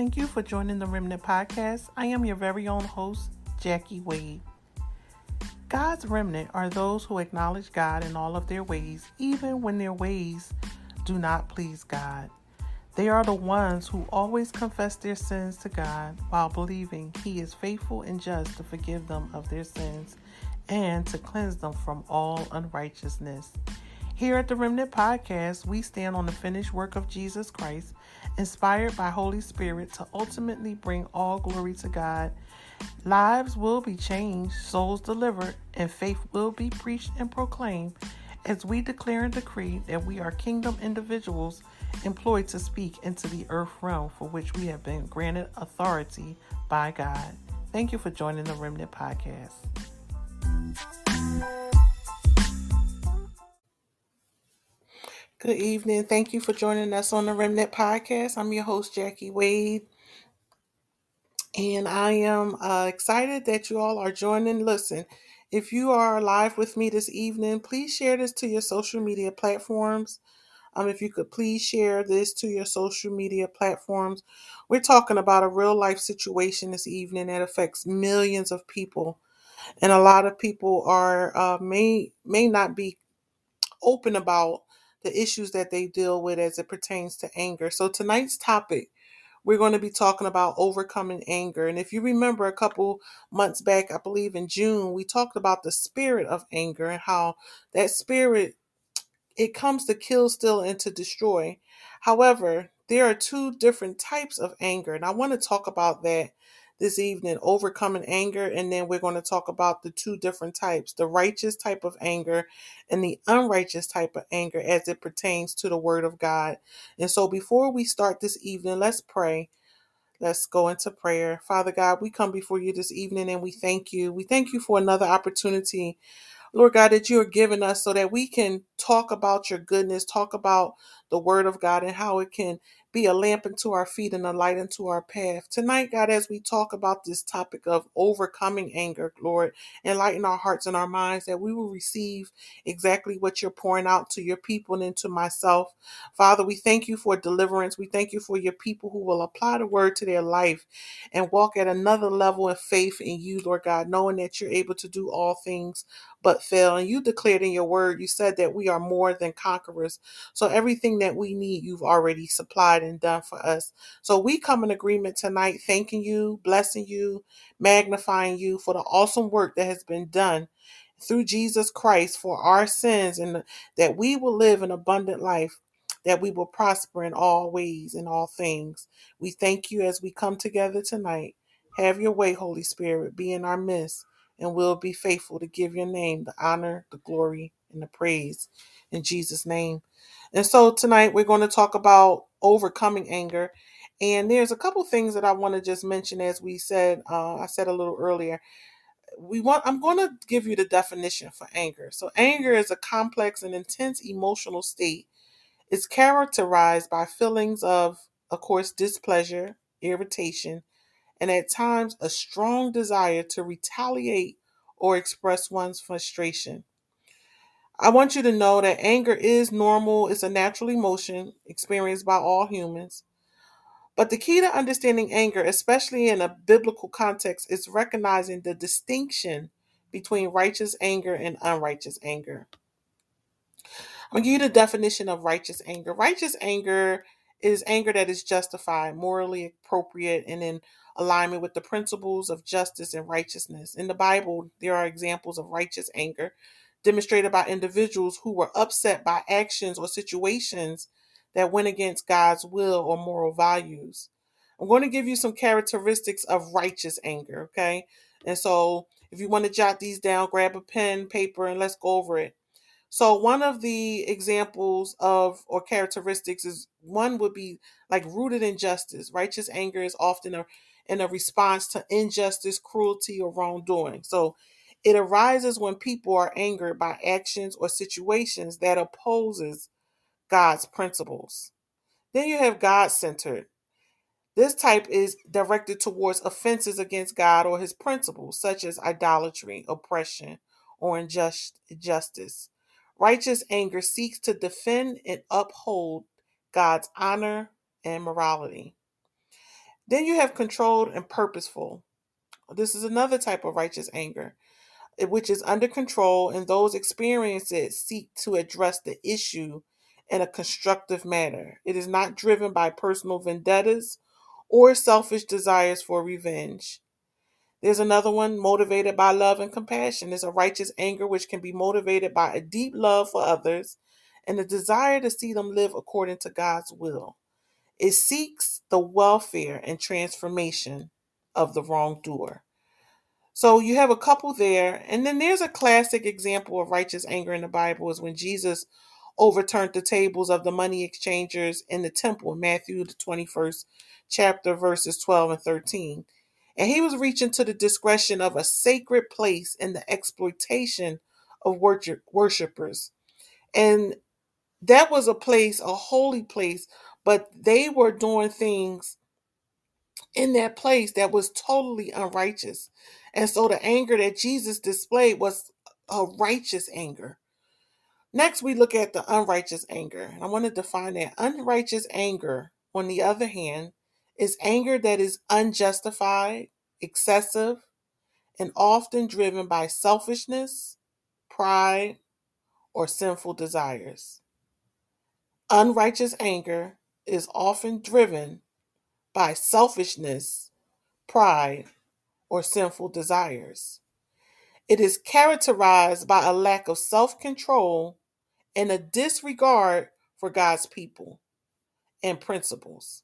Thank you for joining the Remnant Podcast. I am your very own host, Jackie Wade. God's remnant are those who acknowledge God in all of their ways, even when their ways do not please God. They are the ones who always confess their sins to God while believing He is faithful and just to forgive them of their sins and to cleanse them from all unrighteousness. Here at the Remnant Podcast, we stand on the finished work of Jesus Christ, inspired by Holy Spirit to ultimately bring all glory to God. Lives will be changed, souls delivered, and faith will be preached and proclaimed as we declare and decree that we are kingdom individuals employed to speak into the earth realm for which we have been granted authority by God. Thank you for joining the Remnant Podcast. Good evening. Thank you for joining us on the Remnant Podcast. I'm your host, Jackie Wade, and I am uh, excited that you all are joining. Listen, if you are live with me this evening, please share this to your social media platforms. Um, if you could please share this to your social media platforms. We're talking about a real life situation this evening that affects millions of people, and a lot of people are uh, may may not be open about the issues that they deal with as it pertains to anger. So tonight's topic, we're going to be talking about overcoming anger. And if you remember a couple months back, I believe in June, we talked about the spirit of anger and how that spirit it comes to kill, steal, and to destroy. However, there are two different types of anger, and I want to talk about that this evening overcoming anger, and then we're going to talk about the two different types the righteous type of anger and the unrighteous type of anger as it pertains to the Word of God. And so, before we start this evening, let's pray. Let's go into prayer. Father God, we come before you this evening and we thank you. We thank you for another opportunity Lord God, that you are giving us so that we can talk about your goodness, talk about the word of God and how it can be a lamp unto our feet and a light unto our path. Tonight, God, as we talk about this topic of overcoming anger, Lord, enlighten our hearts and our minds that we will receive exactly what you're pouring out to your people and into myself. Father, we thank you for deliverance. We thank you for your people who will apply the word to their life and walk at another level of faith in you, Lord God, knowing that you're able to do all things but fail. And you declared in your word, you said that we are more than conquerors. So everything that we need, you've already supplied and done for us. So we come in agreement tonight, thanking you, blessing you, magnifying you for the awesome work that has been done through Jesus Christ for our sins and that we will live an abundant life that we will prosper in all ways in all things. We thank you as we come together tonight. Have your way, Holy Spirit, be in our midst and will be faithful to give your name the honor, the glory, and the praise in Jesus' name. And so tonight we're going to talk about overcoming anger. And there's a couple things that I want to just mention as we said, uh, I said a little earlier. We want I'm going to give you the definition for anger. So anger is a complex and intense emotional state. It's characterized by feelings of, of course, displeasure, irritation, and at times a strong desire to retaliate or express one's frustration. I want you to know that anger is normal, it's a natural emotion experienced by all humans. But the key to understanding anger, especially in a biblical context, is recognizing the distinction between righteous anger and unrighteous anger. I'm going to give you the definition of righteous anger. Righteous anger is anger that is justified, morally appropriate, and in alignment with the principles of justice and righteousness. In the Bible, there are examples of righteous anger demonstrated by individuals who were upset by actions or situations that went against God's will or moral values. I'm going to give you some characteristics of righteous anger, okay? And so if you want to jot these down, grab a pen, paper, and let's go over it. So one of the examples of or characteristics is one would be like rooted in justice. Righteous anger is often a in a response to injustice, cruelty, or wrongdoing. So it arises when people are angered by actions or situations that opposes God's principles. Then you have God-centered. This type is directed towards offenses against God or his principles, such as idolatry, oppression, or injustice. Righteous anger seeks to defend and uphold God's honor and morality. Then you have controlled and purposeful. This is another type of righteous anger, eh, which is under control, and those experience it seek to address the issue in a constructive manner. It is not driven by personal vendettas or selfish desires for revenge. There's another one motivated by love and compassion. It's a righteous anger which can be motivated by a deep love for others and a desire to see them live according to God's will. It seeks the welfare and transformation of the wrongdoer. So you have a couple there. And then there's a classic example of righteous anger in the Bible is when Jesus overturned the tables of the money exchangers in the temple, Matthew the 21st chapter, verses 12 and 13. And he was reaching to the discretion of a sacred place in the exploitation of worship, worshipers. And that was a place, a holy place, but they were doing things in that place that was totally unrighteous. And so the anger that Jesus displayed was a righteous anger. Next, we look at the unrighteous anger. I want to define that. Unrighteous anger, on the other hand, is anger that is unjustified, excessive, and often driven by selfishness, pride, or sinful desires. Unrighteous anger is often driven by selfishness, pride, or sinful desires. It is characterized by a lack of self control and a disregard for God's people and principles.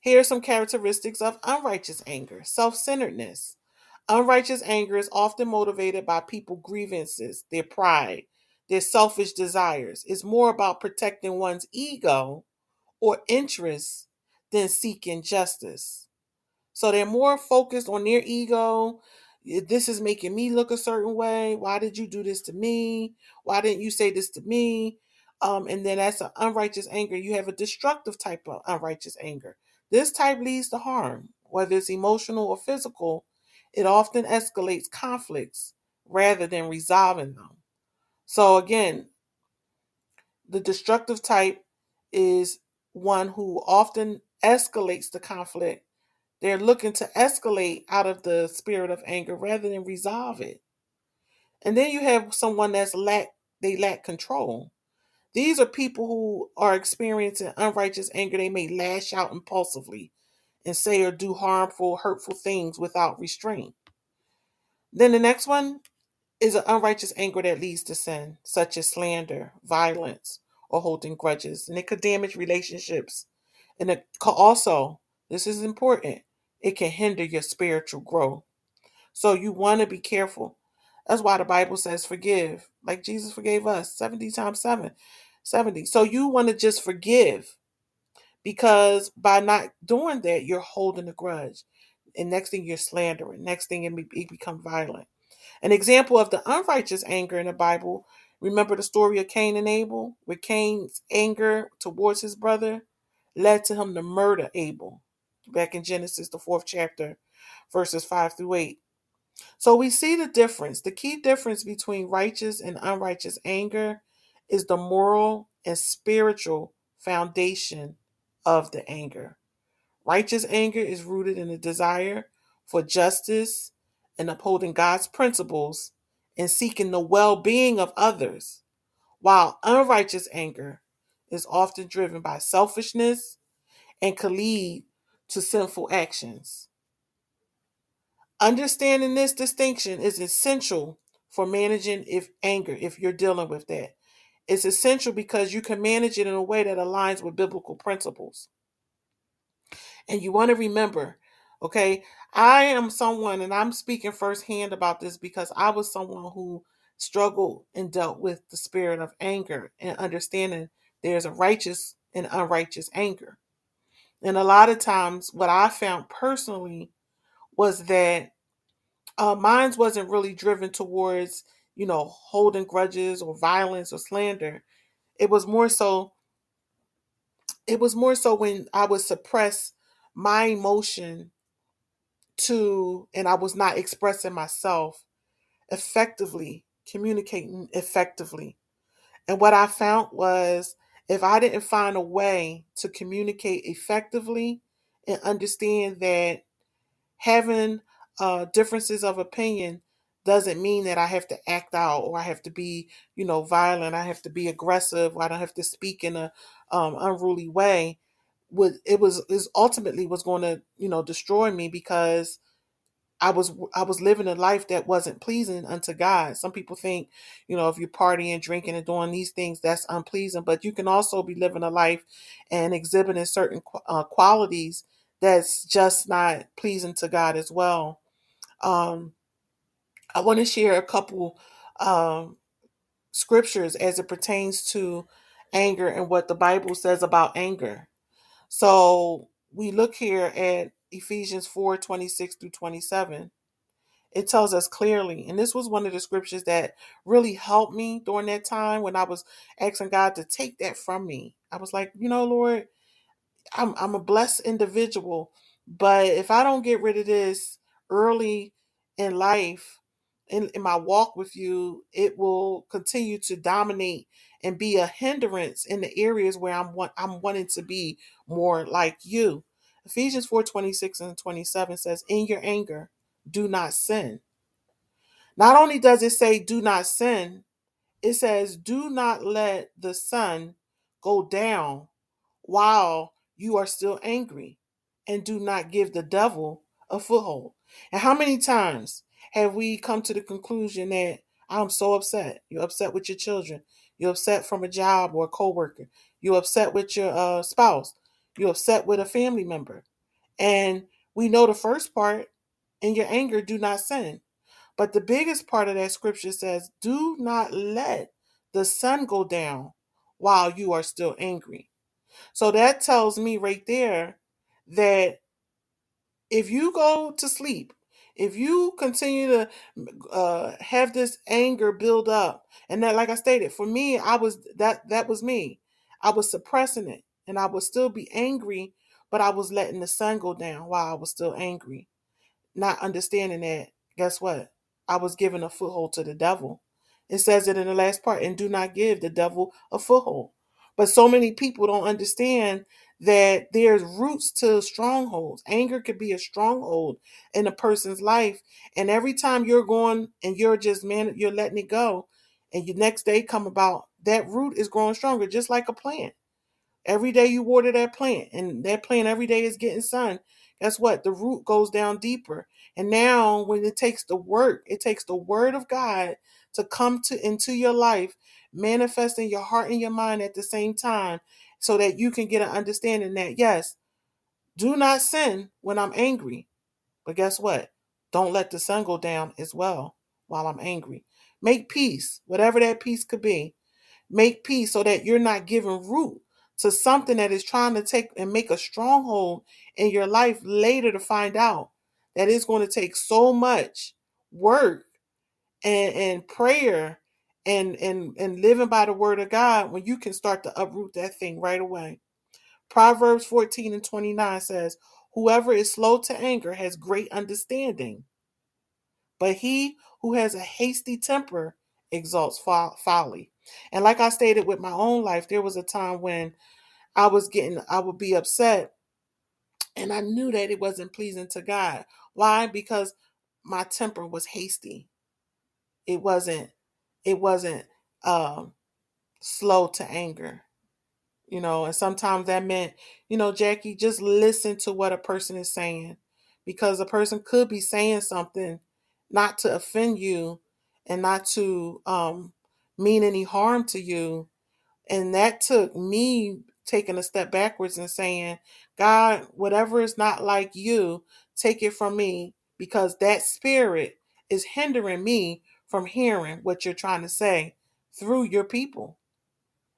Here are some characteristics of unrighteous anger self centeredness. Unrighteous anger is often motivated by people grievances, their pride, their selfish desires. It's more about protecting one's ego or than seeking justice. So they're more focused on their ego. This is making me look a certain way. Why did you do this to me? Why didn't you say this to me? Um, and then that's an unrighteous anger. You have a destructive type of unrighteous anger. This type leads to harm, whether it's emotional or physical. It often escalates conflicts rather than resolving them. So, again, the destructive type is one who often escalates the conflict. They're looking to escalate out of the spirit of anger rather than resolve it. And then you have someone that's lack they lack control. These are people who are experiencing unrighteous anger. They may lash out impulsively and say or do harmful, hurtful things without restraint. Then the next one is an unrighteous anger that leads to sin, such as slander, violence, or holding grudges. And it could damage relationships. And it could also, this is important, it can hinder your spiritual growth. So you want to be careful. That's why the Bible says forgive, like Jesus forgave us 70 times 7, 70. So you want to just forgive because by not doing that, you're holding a grudge. And next thing you're slandering. Next thing it, it become violent. An example of the unrighteous anger in the Bible, remember the story of Cain and Abel, where Cain's anger towards his brother led to him to murder Abel, back in Genesis, the fourth chapter, verses 5 through 8. So we see the difference. The key difference between righteous and unrighteous anger is the moral and spiritual foundation of the anger. Righteous anger is rooted in a desire for justice and upholding God's principles and seeking the well being of others, while unrighteous anger is often driven by selfishness and can lead to sinful actions. Understanding this distinction is essential for managing if anger if you're dealing with that. It's essential because you can manage it in a way that aligns with biblical principles. And you want to remember, okay, I am someone, and I'm speaking firsthand about this because I was someone who struggled and dealt with the spirit of anger and understanding there's a righteous and unrighteous anger. And a lot of times, what I found personally was that uh, mine wasn't really driven towards, you know, holding grudges or violence or slander. It was more so. It was more so when I would suppress my emotion to, and I was not expressing myself effectively, communicating effectively. And what I found was if I didn't find a way to communicate effectively and understand that having uh, differences of opinion doesn't mean that I have to act out or I have to be, you know, violent. I have to be aggressive. Or I don't have to speak in a um, unruly way. Would it was is ultimately was going to you know destroy me because I was I was living a life that wasn't pleasing unto God. Some people think, you know, if you're partying, drinking, and doing these things, that's unpleasing. But you can also be living a life and exhibiting certain uh, qualities that's just not pleasing to God as well. Um, I want to share a couple um, scriptures as it pertains to anger and what the Bible says about anger. So we look here at Ephesians 4 26 through 27 it tells us clearly and this was one of the scriptures that really helped me during that time when i was asking god to take that from me. I was like you know lord i'm, I'm a blessed individual but if i don't get rid of this early in life in, in my walk with you it will continue to dominate and be a hindrance in the areas where i'm i'm wanting to be more like you ephesians 4 26 and 27 says in your anger do not sin not only does it say, do not sin, it says, do not let the sun go down while you are still angry, and do not give the devil a foothold. And how many times have we come to the conclusion that I'm so upset? You're upset with your children. You're upset from a job or a coworker. You're upset with your uh, spouse. You're upset with a family member. And we know the first part in your anger, do not sin. But the biggest part of that scripture says, Do not let the sun go down while you are still angry. So that tells me right there that if you go to sleep, if you continue to uh, have this anger build up, and that, like I stated, for me, I was that that was me. I was suppressing it, and I would still be angry, but I was letting the sun go down while I was still angry, not understanding that. Guess what? I was giving a foothold to the devil. It says it in the last part, and do not give the devil a foothold. But so many people don't understand that there's roots to strongholds. Anger could be a stronghold in a person's life. And every time you're going and you're just man, you're letting it go, and your next day come about, that root is growing stronger, just like a plant. Every day you water that plant, and that plant every day is getting sun. Guess what? The root goes down deeper. And now when it takes the work, it takes the word of God to come to into your life, manifesting your heart and your mind at the same time, so that you can get an understanding that yes, do not sin when I'm angry. But guess what? Don't let the sun go down as well while I'm angry. Make peace, whatever that peace could be. Make peace so that you're not giving root to something that is trying to take and make a stronghold in your life later to find out that it's going to take so much work and, and prayer and, and and living by the word of God when you can start to uproot that thing right away. Proverbs 14 and 29 says, Whoever is slow to anger has great understanding, but he who has a hasty temper exalts folly. And like I stated with my own life, there was a time when I was getting, I would be upset and I knew that it wasn't pleasing to God. Why? Because my temper was hasty. It wasn't, it wasn't um, slow to anger. You know, and sometimes that meant, you know, Jackie, just listen to what a person is saying. Because a person could be saying something not to offend you and not to um, mean any harm to you. And that took me taking a step backwards and saying, God, whatever is not like you, take it from me because that spirit is hindering me from hearing what you're trying to say through your people.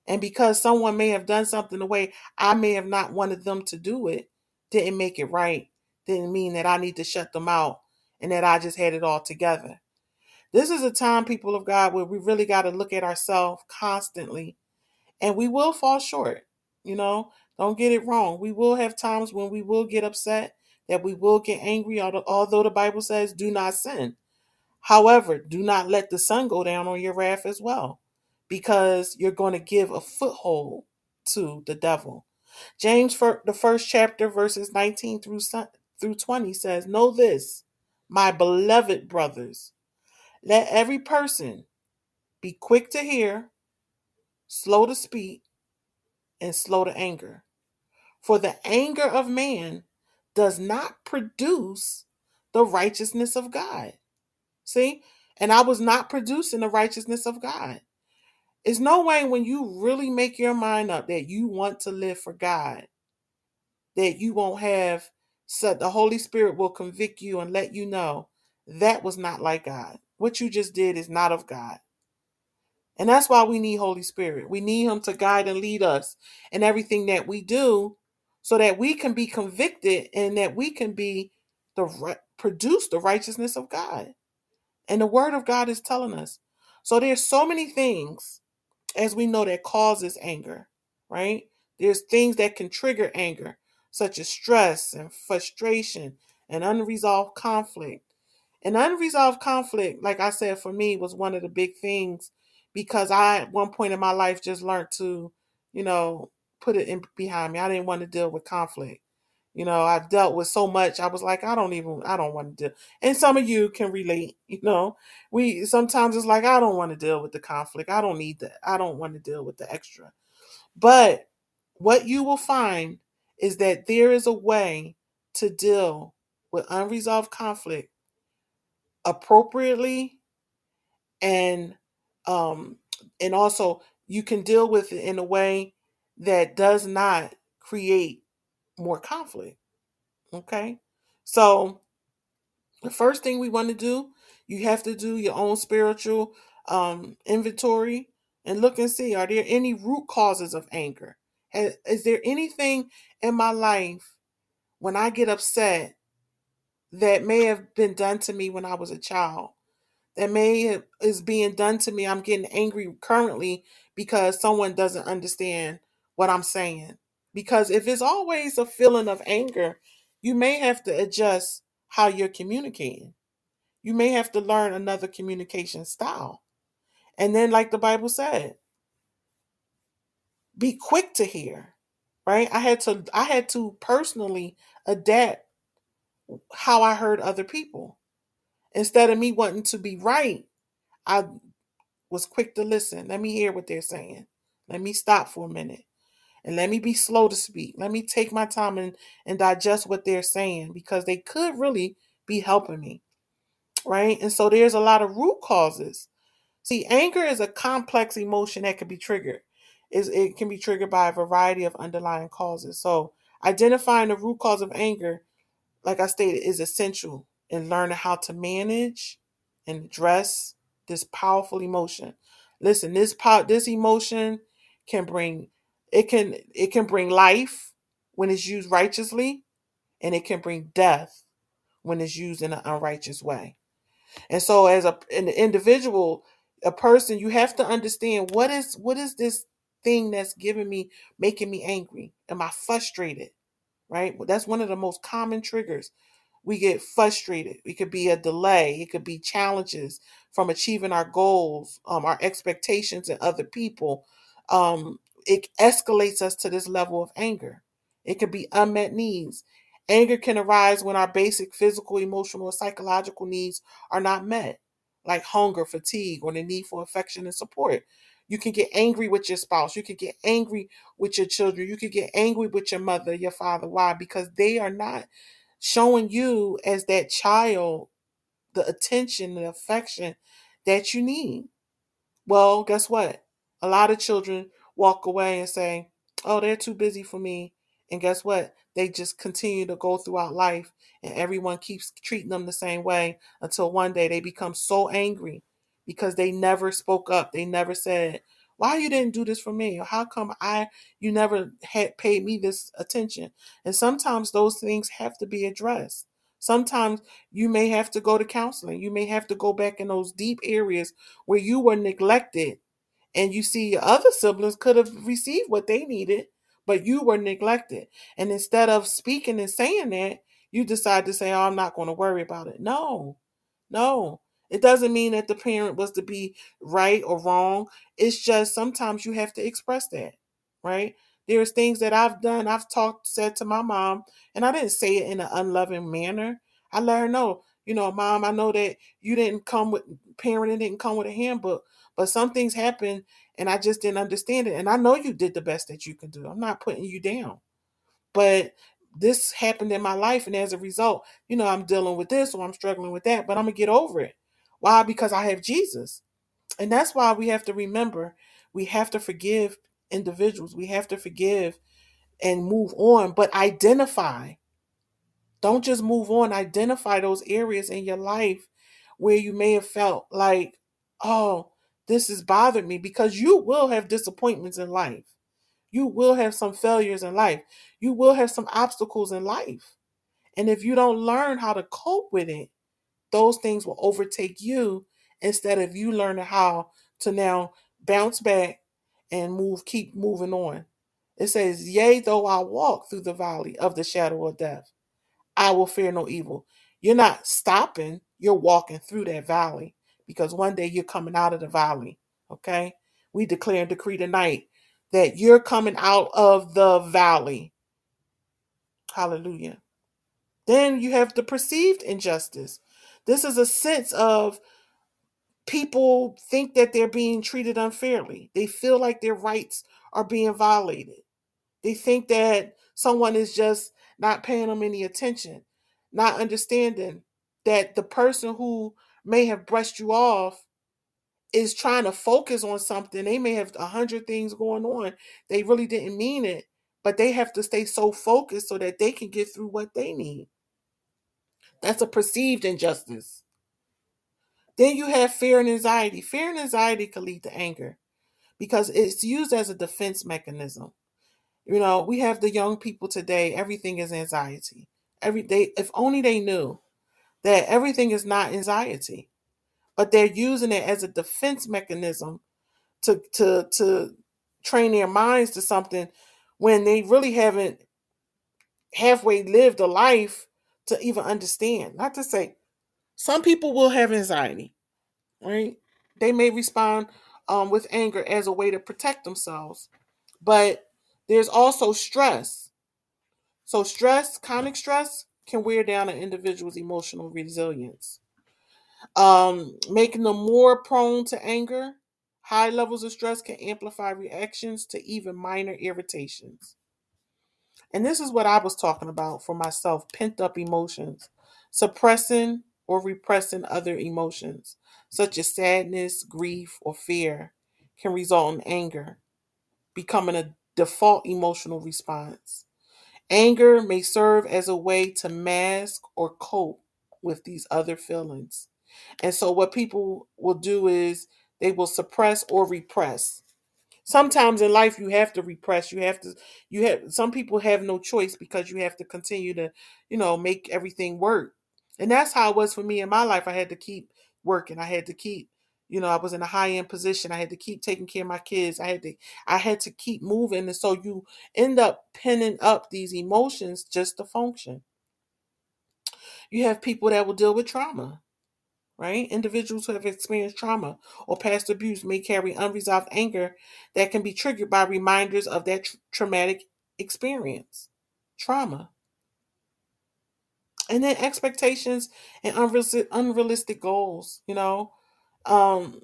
And because someone may have done something the way I may have not wanted them to do it, didn't make it right, didn't mean that I need to shut them out and that I just had it all together. This is a time, people of God, where we really got to look at ourselves constantly and we will fall short. You know, don't get it wrong. We will have times when we will get upset, that we will get angry, although the Bible says, do not sin. However, do not let the sun go down on your wrath as well, because you're going to give a foothold to the devil. James, for the first chapter, verses 19 through, through 20 says, Know this, my beloved brothers. Let every person be quick to hear, slow to speak, and slow to anger. For the anger of man does not produce the righteousness of God. See? And I was not producing the righteousness of God. It's no way when you really make your mind up that you want to live for God, that you won't have so the Holy Spirit will convict you and let you know that was not like God. What you just did is not of God. And that's why we need Holy Spirit. We need him to guide and lead us in everything that we do so that we can be convicted and that we can be the produce the righteousness of God. And the word of God is telling us. So there's so many things as we know that causes anger, right? There's things that can trigger anger, such as stress and frustration and unresolved conflict. And unresolved conflict, like I said, for me was one of the big things because I at one point in my life just learned to, you know, put it in behind me. I didn't want to deal with conflict. You know, I've dealt with so much. I was like, I don't even, I don't want to deal. And some of you can relate. You know, we sometimes it's like I don't want to deal with the conflict. I don't need that. I don't want to deal with the extra. But what you will find is that there is a way to deal with unresolved conflict appropriately and um and also you can deal with it in a way that does not create more conflict. Okay? So the first thing we want to do, you have to do your own spiritual um inventory and look and see are there any root causes of anger? Is there anything in my life when I get upset that may have been done to me when I was a child that may is being done to me. I'm getting angry currently because someone doesn't understand what I'm saying. Because if it's always a feeling of anger, you may have to adjust how you're communicating. You may have to learn another communication style. And then like the Bible said, be quick to hear. Right? I had to I had to personally adapt how I heard other people. Instead of me wanting to be right, I was quick to listen. Let me hear what they're saying. Let me stop for a minute. And let me be slow to speak. Let me take my time and, and digest what they're saying because they could really be helping me. Right? And so there's a lot of root causes. See, anger is a complex emotion that can be triggered. Is it can be triggered by a variety of underlying causes. So identifying the root cause of anger, like I stated, is essential in learning how to manage and address this powerful emotion. Listen, this power, this emotion can bring it can it can bring life when it's used righteously, and it can bring death when it's used in an unrighteous way. And so, as a an individual, a person, you have to understand what is what is this thing that's giving me making me angry? Am I frustrated? Right? That's one of the most common triggers we get frustrated. It could be a delay. It could be challenges from achieving our goals, um, our expectations and other people. Um, it escalates us to this level of anger. It could be unmet needs. Anger can arise when our basic physical, emotional, or psychological needs are not met, like hunger, fatigue, or the need for affection and support. You can get angry with your spouse. You can get angry with your children. You can get angry with your mother, your father. Why? Because they are not showing you as that child the attention and affection that you need. Well, guess what? A lot of children walk away and say, Oh, they're too busy for me. And guess what? They just continue to go throughout life and everyone keeps treating them the same way until one day they become so angry because they never spoke up. They never said, why you didn't do this for me or how come i you never had paid me this attention and sometimes those things have to be addressed sometimes you may have to go to counseling you may have to go back in those deep areas where you were neglected and you see your other siblings could have received what they needed but you were neglected and instead of speaking and saying that you decide to say oh i'm not going to worry about it no no it doesn't mean that the parent was to be right or wrong. It's just sometimes you have to express that, right? There's things that I've done, I've talked, said to my mom, and I didn't say it in an unloving manner. I let her know, you know, mom, I know that you didn't come with parenting didn't come with a handbook, but some things happen and I just didn't understand it. And I know you did the best that you can do. I'm not putting you down. But this happened in my life, and as a result, you know, I'm dealing with this or I'm struggling with that, but I'm gonna get over it. Why? Because I have Jesus. And that's why we have to remember we have to forgive individuals. We have to forgive and move on, but identify. Don't just move on, identify those areas in your life where you may have felt like, oh, this has bothered me because you will have disappointments in life. You will have some failures in life. You will have some obstacles in life. And if you don't learn how to cope with it, those things will overtake you instead of you learning how to now bounce back and move, keep moving on. It says, Yea, though I walk through the valley of the shadow of death, I will fear no evil. You're not stopping, you're walking through that valley because one day you're coming out of the valley. Okay? We declare and decree tonight that you're coming out of the valley. Hallelujah. Then you have the perceived injustice. This is a sense of people think that they're being treated unfairly. They feel like their rights are being violated. They think that someone is just not paying them any attention, not understanding that the person who may have brushed you off is trying to focus on something. They may have a hundred things going on. They really didn't mean it, but they have to stay so focused so that they can get through what they need. That's a perceived injustice. Then you have fear and anxiety. Fear and anxiety can lead to anger because it's used as a defense mechanism. You know, we have the young people today, everything is anxiety. Every day, if only they knew that everything is not anxiety, but they're using it as a defense mechanism to to to train their minds to something when they really haven't halfway lived a life to even understand. Not to say some people will have anxiety, right? They may respond um, with anger as a way to protect themselves, but there's also stress. So, stress, chronic stress, can wear down an individual's emotional resilience, um, making them more prone to anger. High levels of stress can amplify reactions to even minor irritations. And this is what I was talking about for myself pent up emotions, suppressing or repressing other emotions, such as sadness, grief, or fear, can result in anger, becoming a default emotional response. Anger may serve as a way to mask or cope with these other feelings. And so, what people will do is they will suppress or repress. Sometimes in life you have to repress. You have to you have some people have no choice because you have to continue to you know make everything work. And that's how it was for me in my life. I had to keep working. I had to keep you know i was in a high end position i had to keep taking care of my kids i had to i had to keep moving and so you end up pinning up these emotions just to function you have people that will deal with trauma right? Individuals who have experienced trauma or past abuse may carry unresolved anger that can be triggered by reminders of that tr- traumatic experience, trauma. And then expectations and unrealistic, unrealistic goals, you know, um,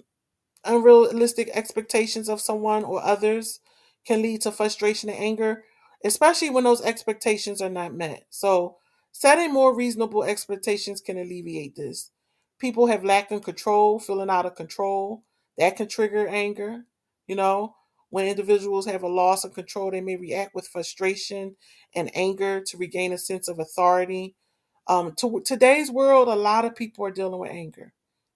unrealistic expectations of someone or others can lead to frustration and anger, especially when those expectations are not met. So, setting more reasonable expectations can alleviate this. People have lacking control, feeling out of control. That can trigger anger. You know, when individuals have a loss of control, they may react with frustration and anger to regain a sense of authority. Um, to today's world, a lot of people are dealing with anger.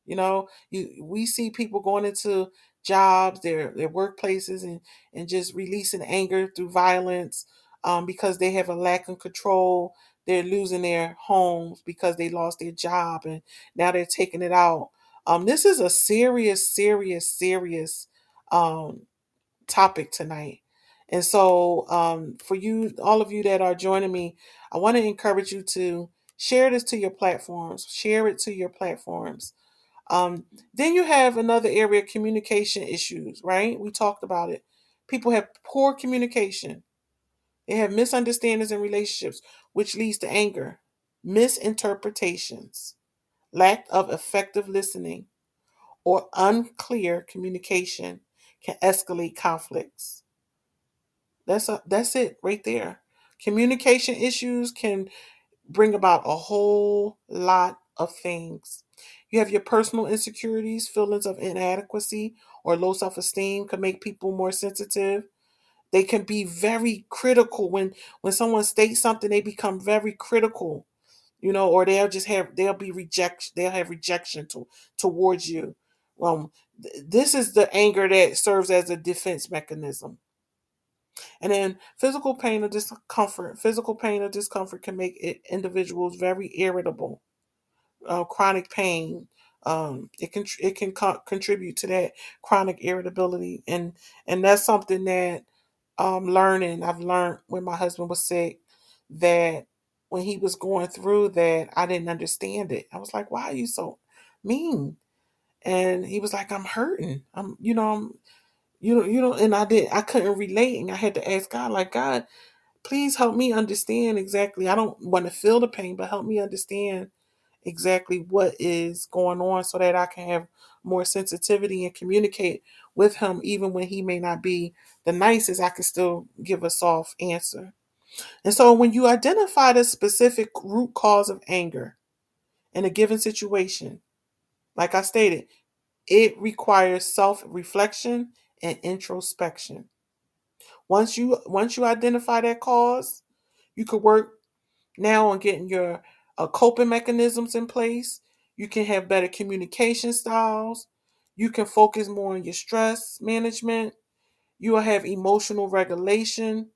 You know, you we see people going into jobs, their their workplaces, and and just releasing anger through violence um, because they have a lack of control they're losing their homes because they lost their job and now they're taking it out. Um, this is a serious, serious, serious um, topic tonight. And so, um, for you, all of you that are joining me, I want to encourage you to share this to your platforms, share it to your platforms. Um, then you have another area communication issues, right? We talked about it. People have poor communication They have misunderstandings in relationships, which leads to anger, misinterpretations, lack of effective listening, or unclear communication can escalate conflicts. That's a, that's it right there. Communication issues can bring about a whole lot of things. You have your personal insecurities, feelings of inadequacy or low self-esteem can make people more sensitive. They can be very critical when when someone states something they become very critical, you know, or they'll just have they'll be rejection they'll have rejection to, towards you. Um th- this is the anger that serves as a defense mechanism. And then physical pain or discomfort. Physical pain or discomfort can make it, individuals very irritable. Uh, chronic pain. Um, it can it can co- contribute to that chronic irritability, and and that's something that um learning I've learned when my husband was sick that when he was going through that I didn't understand it. I was like, why are you so mean? And he was like, I'm hurting. I'm you know I'm you know, you know, and I did I couldn't relate and I had to ask God, like, God, please help me understand exactly. I don't want to feel the pain, but help me understand exactly what is going on so that I can have more sensitivity and communicate with him even when he may not be the nicest, I can still give a soft answer. And so when you identify the specific root cause of anger in a given situation, like I stated, it requires self-reflection and introspection. Once you once you identify that cause, you could work now on getting your uh, coping mechanisms in place. You can have better communication styles. You can focus more on your stress management. You will have emotional regulation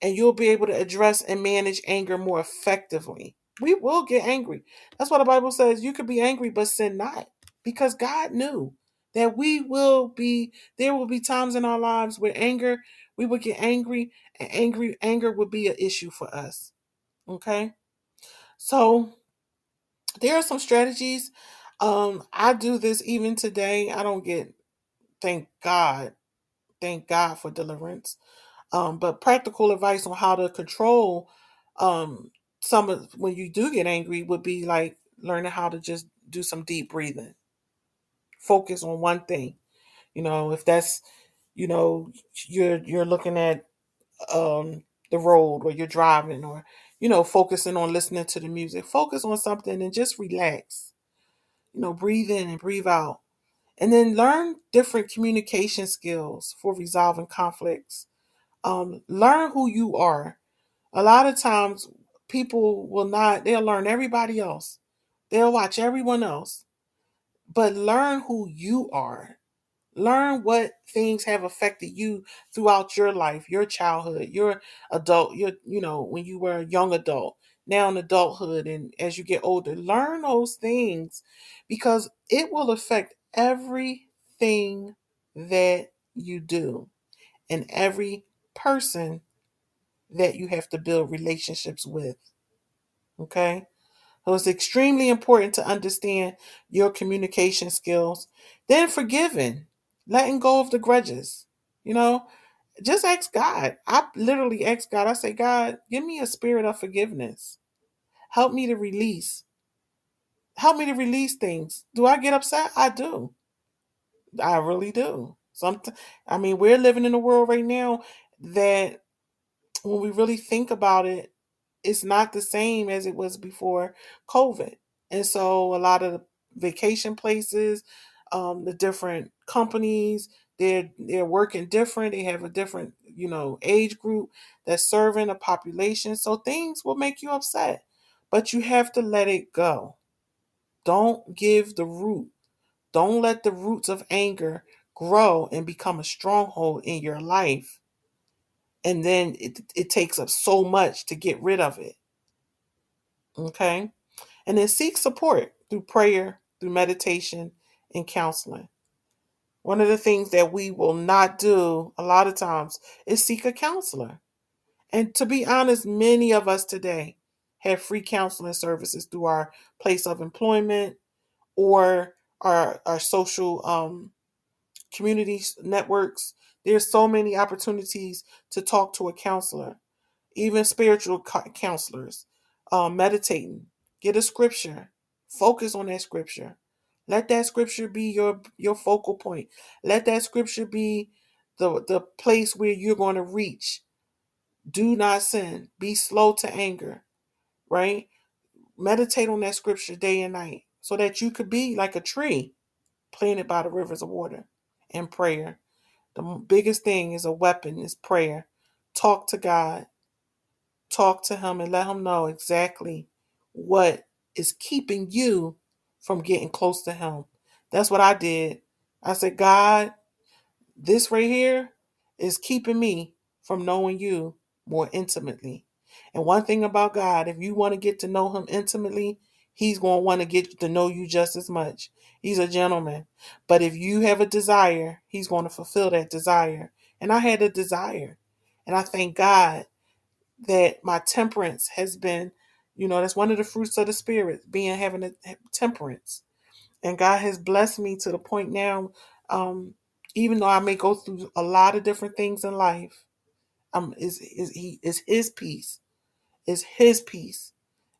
and you'll be able to address and manage anger more effectively. We will get angry. That's what the Bible says. You could be angry, but sin not. Because God knew that we will be, there will be times in our lives where anger, we will get angry, and angry anger would be an issue for us. Okay? So there are some strategies. Um, I do this even today. I don't get thank God. Thank God for deliverance. Um, but practical advice on how to control um, some of when you do get angry would be like learning how to just do some deep breathing. Focus on one thing. You know, if that's you know you're you're looking at um, the road or you're driving or you know focusing on listening to the music. Focus on something and just relax. You know, breathe in and breathe out. And then learn different communication skills for resolving conflicts um, learn who you are. A lot of times, people will not, they'll learn everybody else, they'll watch everyone else, but learn who you are. Learn what things have affected you throughout your life, your childhood, your adult, your, you know, when you were a young adult, now in adulthood, and as you get older. Learn those things because it will affect everything that you do and every person that you have to build relationships with. Okay? So it's extremely important to understand your communication skills. Then forgiving, letting go of the grudges. You know, just ask God. I literally ask God, I say, God, give me a spirit of forgiveness. Help me to release. Help me to release things. Do I get upset? I do. I really do. Sometimes, I mean, we're living in a world right now that when we really think about it, it's not the same as it was before COVID. And so a lot of the vacation places, um, the different companies, they're they're working different. They have a different, you know, age group that's serving a population. So things will make you upset. But you have to let it go. Don't give the root. Don't let the roots of anger grow and become a stronghold in your life. And then it, it takes up so much to get rid of it. Okay. And then seek support through prayer, through meditation, and counseling. One of the things that we will not do a lot of times is seek a counselor. And to be honest, many of us today have free counseling services through our place of employment or our, our social um, community networks. There's so many opportunities to talk to a counselor. even spiritual counselors, um, meditating. Get a scripture. Focus on that scripture. Let that scripture be your your focal point. Let that scripture be the the place where you're going to reach. Do not sin. Be slow to anger. Right? Meditate on that scripture day and night so that you could be like a tree planted by the rivers of water and prayer. The biggest thing is a weapon is prayer. Talk to God talk to him and let him know exactly what is keeping you from getting close to him. That's what I did. I said, God, this right here is keeping me from knowing you more intimately. And one thing about God, if you want to get to know him intimately, he's going to want to get to know you just as much. He's a gentleman. But if you have a desire, he's going to fulfill that desire. And I had a desire. And I thank God that my temperance has been, you know, that's one of the fruits of the spirit, being having a temperance. And God has blessed me to the point now, um, even though I may go through a lot of different things in life, um, is is he is his peace, is his peace,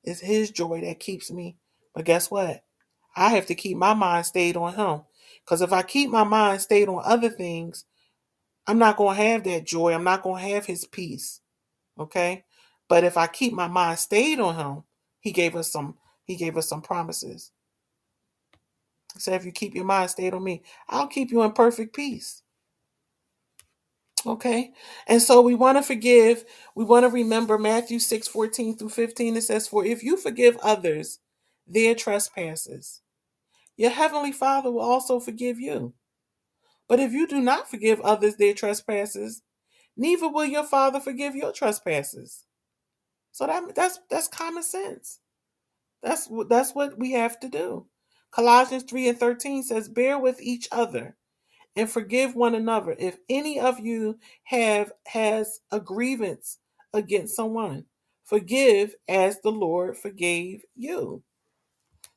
is his joy that keeps me. But guess what? I have to keep my mind stayed on him. Because if I keep my mind stayed on other things, I'm not going to have that joy. I'm not going to have his peace. Okay? But if I keep my mind stayed on him, he gave us some he gave us some promises. He said, if you keep your mind stayed on me, I'll keep you in perfect peace. Okay. And so we want to forgive. We want to remember Matthew 6 14 through 15. It says, For if you forgive others their trespasses, your heavenly Father will also forgive you. But if you do not forgive others their trespasses, neither will your Father forgive your trespasses. So that that's that's common sense. That's that's what we have to do. Colossians 3 and 13 says, Bear with each other and forgive one another if any of you have has a grievance against someone. Forgive as the Lord forgave you.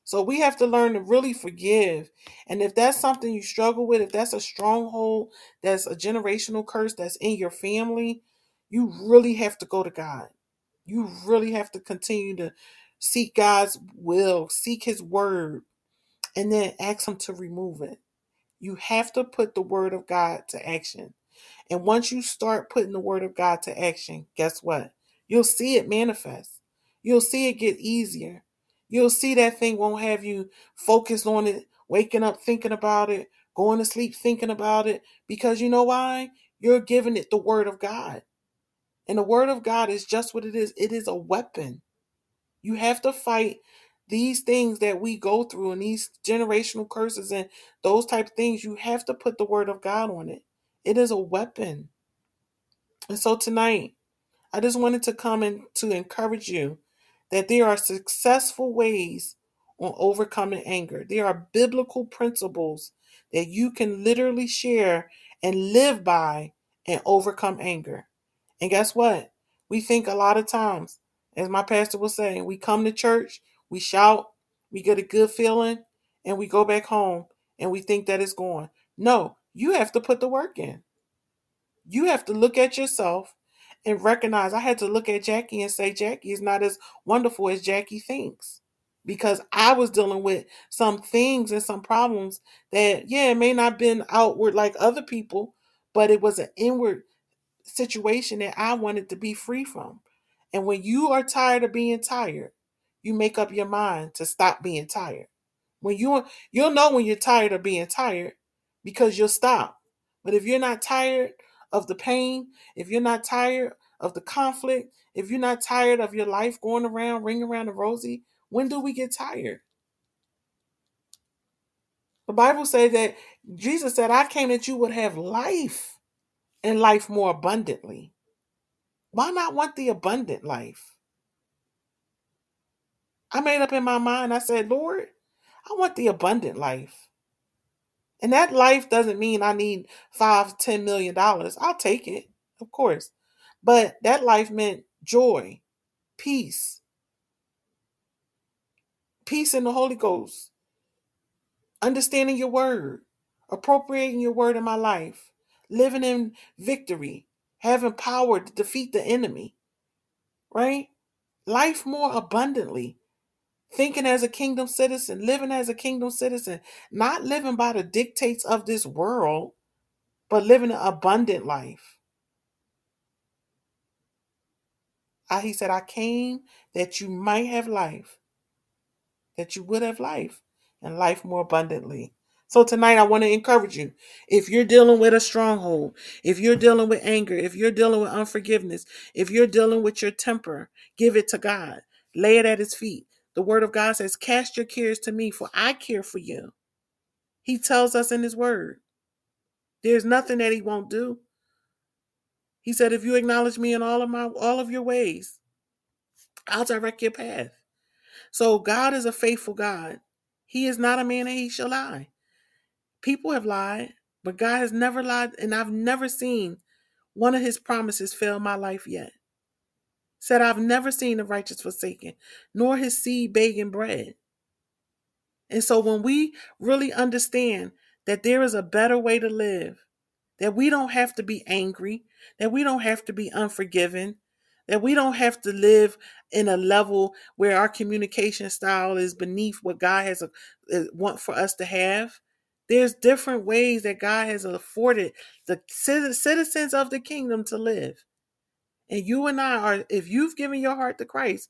So we have to learn to really forgive. And if that's something you struggle with, if that's a stronghold, that's a generational curse that's in your family, you really have to go to God. You really have to continue to seek God's will, seek His word, and then ask Him to remove it. You have to put the word of God to action. And once you start putting the word of God to action, guess what? You'll see it manifest. You'll see it get easier. You'll see that thing won't have you focused on it, waking up thinking about it, going to sleep thinking about it, because you know why? You're giving it the word of God. And the word of God is just what it is it is a weapon. You have to fight these things that we go through and these generational curses and those type of things. You have to put the word of God on it. It is a weapon. And so tonight, I just wanted to come and to encourage you that there are successful ways on overcoming anger. There are biblical principles that you can literally share and live by and overcome anger. And guess what? We think a lot of times, as my pastor was saying, we come to church, we shout, we get a good feeling, and we go back home and we think that it's gone. No, you have to put the work in. You have to look at yourself and recognize. I had to look at Jackie and say, Jackie is not as wonderful as Jackie thinks. Because I was dealing with some things and some problems that, yeah, it may not have been outward like other people, but it was an inward situation that I wanted to be free from. And when you are tired of being tired, you make up your mind to stop being tired. When you you'll know when you're tired of being tired because you'll stop. But if you're not tired of the pain, if you're not tired of the conflict, if you're not tired of your life going around, ring around the rosy, when do we get tired? The Bible says that Jesus said, I came that you would have life and life more abundantly. Why not want the abundant life? I made up in my mind, I said, Lord, I want the abundant life. And that life doesn't mean I need five, ten million dollars. I'll take it, of course. But that life meant joy, peace, peace in the Holy Ghost, understanding your word, appropriating your word in my life, living in victory, having power to defeat the enemy. right? Life more abundantly. Thinking as a kingdom citizen, living as a kingdom citizen, not living by the dictates of this world, but living an abundant life. I, he said, I came that you might have life, that you would have life, and life more abundantly. So tonight, I want to encourage you. If you're dealing with a stronghold, if you're dealing with anger, if you're dealing with unforgiveness, if you're dealing with your temper, give it to God. Lay it at his feet. The word of God says, Cast your cares to me, for I care for you. He tells us in his word. There's nothing that he won't do. He said, if you acknowledge me in all of my all of your ways, I'll direct your path. So God is a faithful God. He is not a man that he shall lie. People have lied, but God has never lied, and I've never seen one of his promises fail my life yet. Said, I've never seen the righteous forsaken, nor his seed begging bread. And so when we really understand that there is a better way to live, that we don't have to be angry, that we don't have to be unforgiving, that we don't have to live in a level where our communication style is beneath what God has a, uh, want for us to have. There's different ways that God has afforded the citizens of the kingdom to live. And you and I are, if you've given your heart to Christ,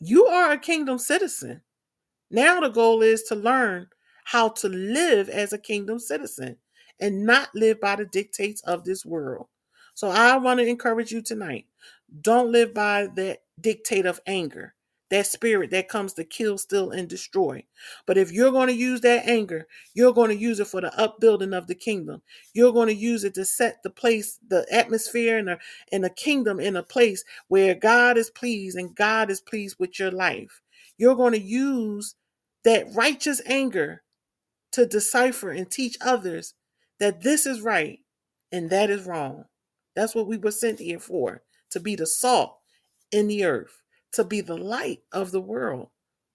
you are a kingdom citizen. Now the goal is to learn how to live as a kingdom citizen and not live by the dictates of this world. So I want to encourage you tonight. Don't live by that dictate of anger, that spirit that comes to kill, steal, and destroy. But if you're going to use that anger, you're going to use it for the upbuilding of the kingdom. You're going to use it to set the place, the atmosphere, and the, and kingdom in a place where God is pleased and God is pleased with your life. You're going to use that righteous anger to decipher and teach others that this is right and that is wrong. That's what we were sent here for to be the salt in the earth, to be the light of the world.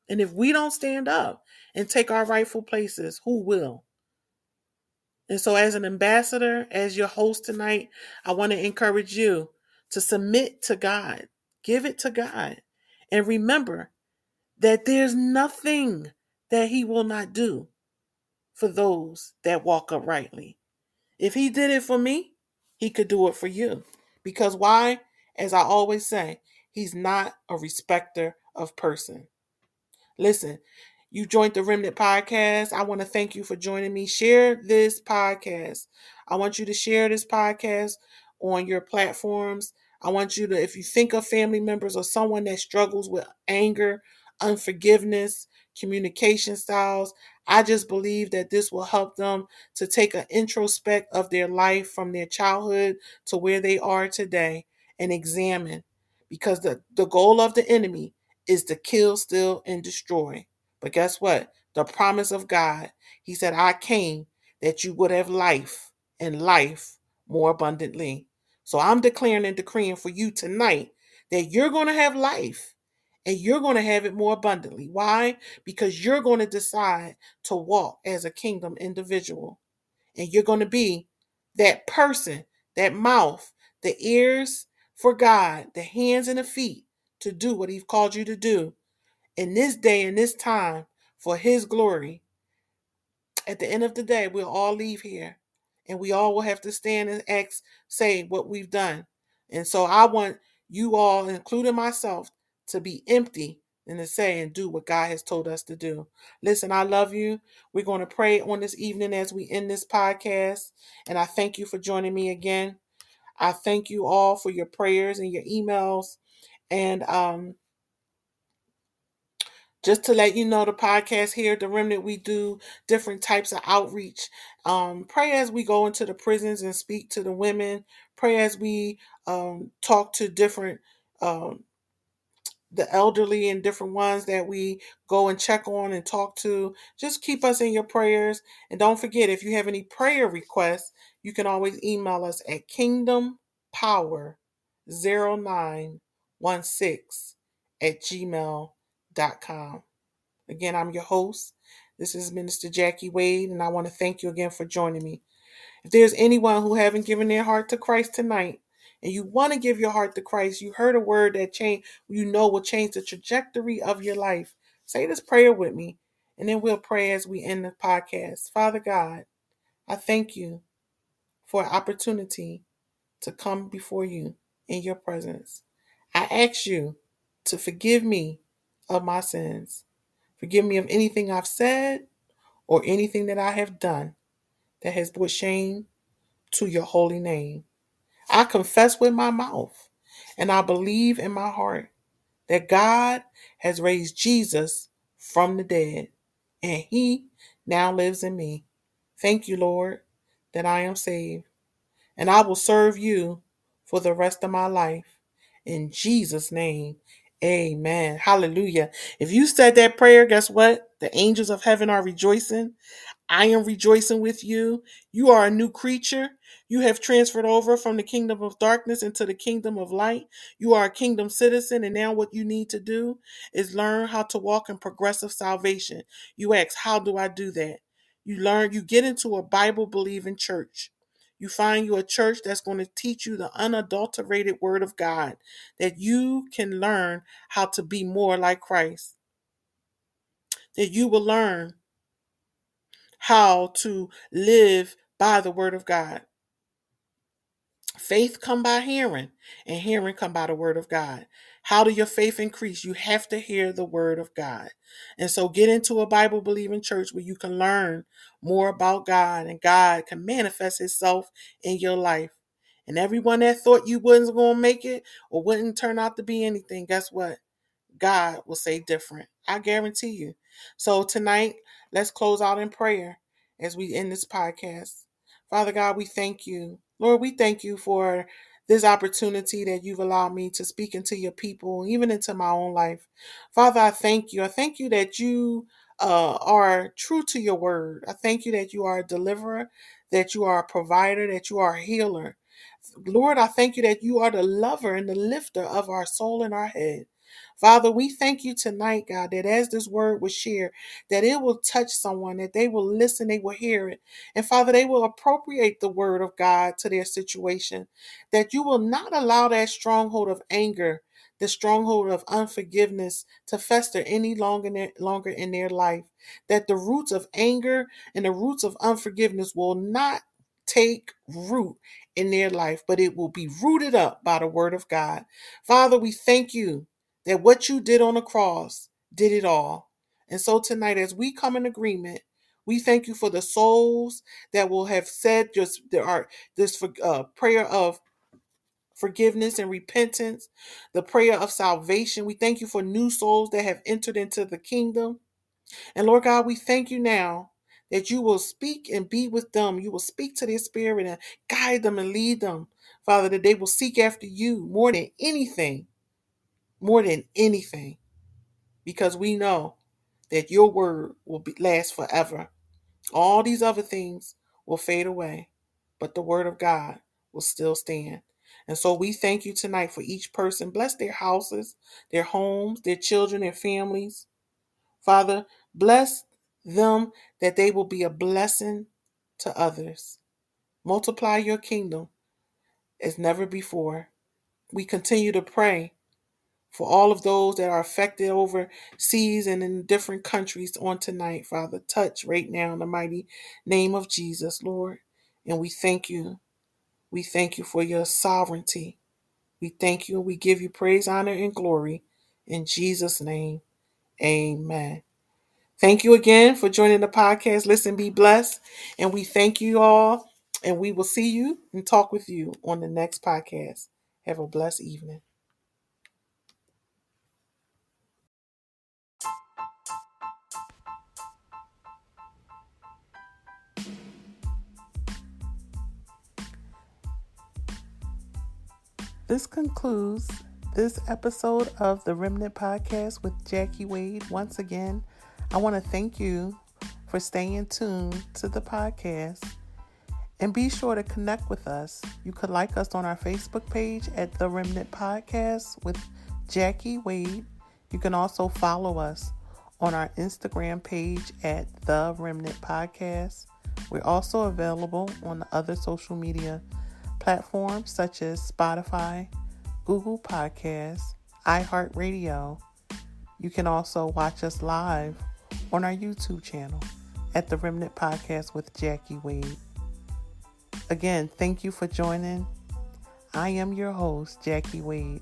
And if we don't stand up and take our rightful places, who will? And so, as an ambassador, as your host tonight, I want to encourage you to submit to God, give it to God. And remember that there's nothing that He will not do for those that walk uprightly. If He did it for me, He could do it for you. Because why? As I always say, He's not a respecter of person. Listen, you joined the Remnant Podcast. I want to thank you for joining me. Share this podcast. I want you to share this podcast on your platforms. I want you to, if you think of family members or someone that struggles with anger, unforgiveness, communication styles, I just believe that this will help them to take an introspect of their life from their childhood to where they are today and examine because the, the goal of the enemy is to kill, steal, and destroy. But guess what? The promise of God, He said, I came that you would have life and life more abundantly. So I'm declaring and decreeing for you tonight that you're going to have life and you're going to have it more abundantly. Why? Because you're going to decide to walk as a kingdom individual. And you're going to be that person, that mouth, the ears for God, the hands and the feet to do what He's called you to do in this day and this time for His glory. At the end of the day, we'll all leave here and we all will have to stand and ask, say what we've done. And so I want you all, including myself, to be empty and to say and do what God has told us to do. Listen, I love you. We're going to pray on this evening as we end this podcast. And I thank you for joining me again. I thank you all for your prayers and your emails. And um, just to let you know, the podcast here, The Remnant, we do different types of outreach. Um, pray as we go into the prisons and speak to the women. Pray as we um, talk to different um, the elderly and different ones that we go and check on and talk to. Just keep us in your prayers. And don't forget, if you have any prayer requests, you can always email us at kingdompower0916 at gmail.com. Again, I'm your host. This is Minister Jackie Wade, and I want to thank you again for joining me. If there's anyone who haven't given their heart to Christ tonight, and you want to give your heart to Christ, you heard a word that change, you know will change the trajectory of your life. Say this prayer with me, and then we'll pray as we end the podcast. Father God, I thank you for an opportunity to come before you in your presence. I ask you to forgive me of my sins. Forgive me of anything I've said or anything that I have done that has brought shame to your holy name. I confess with my mouth and I believe in my heart that God has raised Jesus from the dead and he now lives in me. Thank you, Lord, that I am saved and I will serve you for the rest of my life. In Jesus' name, amen. Hallelujah. If you said that prayer, guess what? The angels of heaven are rejoicing. I am rejoicing with you. You are a new creature. You have transferred over from the kingdom of darkness into the kingdom of light. You are a kingdom citizen, and now what you need to do is learn how to walk in progressive salvation. You ask, How do I do that? You learn, you get into a Bible believing church. You find you a church that's going to teach you the unadulterated word of God, that you can learn how to be more like Christ. That you will learn how to live by the word of God. Faith come by hearing, and hearing come by the word of God. How do your faith increase? You have to hear the word of God. And so get into a Bible believing church where you can learn more about God and God can manifest himself in your life. And everyone that thought you wasn't going to make it or wouldn't turn out to be anything, guess what? God will say different. I guarantee you. So tonight, let's close out in prayer as we end this podcast. Father God, we thank you. Lord, we thank you for this opportunity that you've allowed me to speak into your people, even into my own life. Father, I thank you. I thank you that you uh, are true to your word. I thank you that you are a deliverer, that you are a provider, that you are a healer. Lord, I thank you that you are the lover and the lifter of our soul and our head. Father, we thank you tonight, God, that as this word was shared, that it will touch someone, that they will listen, they will hear it. And Father, they will appropriate the word of God to their situation, that you will not allow that stronghold of anger, the stronghold of unforgiveness to fester any longer in their, longer in their life, that the roots of anger and the roots of unforgiveness will not take root in their life, but it will be rooted up by the word of God. Father, we thank you that what you did on the cross did it all. And so tonight, as we come in agreement, we thank you for the souls that will have said just there are this uh, prayer of forgiveness and repentance, the prayer of salvation. We thank you for new souls that have entered into the kingdom. And Lord God, we thank you now that you will speak and be with them. You will speak to their spirit and guide them and lead them, Father, that they will seek after you more than anything more than anything because we know that your word will be, last forever. All these other things will fade away, but the word of God will still stand. And so we thank you tonight for each person. Bless their houses, their homes, their children, their families. Father, bless them that they will be a blessing to others. Multiply your kingdom as never before. We continue to pray for all of those that are affected overseas and in different countries on tonight, Father. Touch right now in the mighty name of Jesus, Lord. And we thank you. We thank you for your sovereignty. We thank you and we give you praise, honor, and glory. In Jesus' name, amen. Thank you again for joining the podcast. Listen, be blessed. And we thank you all. And we will see you and talk with you on the next podcast. Have a blessed evening. This concludes this episode of the Remnant Podcast with Jackie Wade. Once again, I want to thank you for staying tuned to the podcast. And be sure to connect with us. You could like us on our Facebook page at The Remnant Podcast with Jackie Wade. You can also follow us on our Instagram page at The Remnant Podcast. We're also available on the other social media platforms such as Spotify, Google Podcasts, iHeartRadio. You can also watch us live on our YouTube channel at the Remnant Podcast with Jackie Wade. Again, thank you for joining. I am your host, Jackie Wade.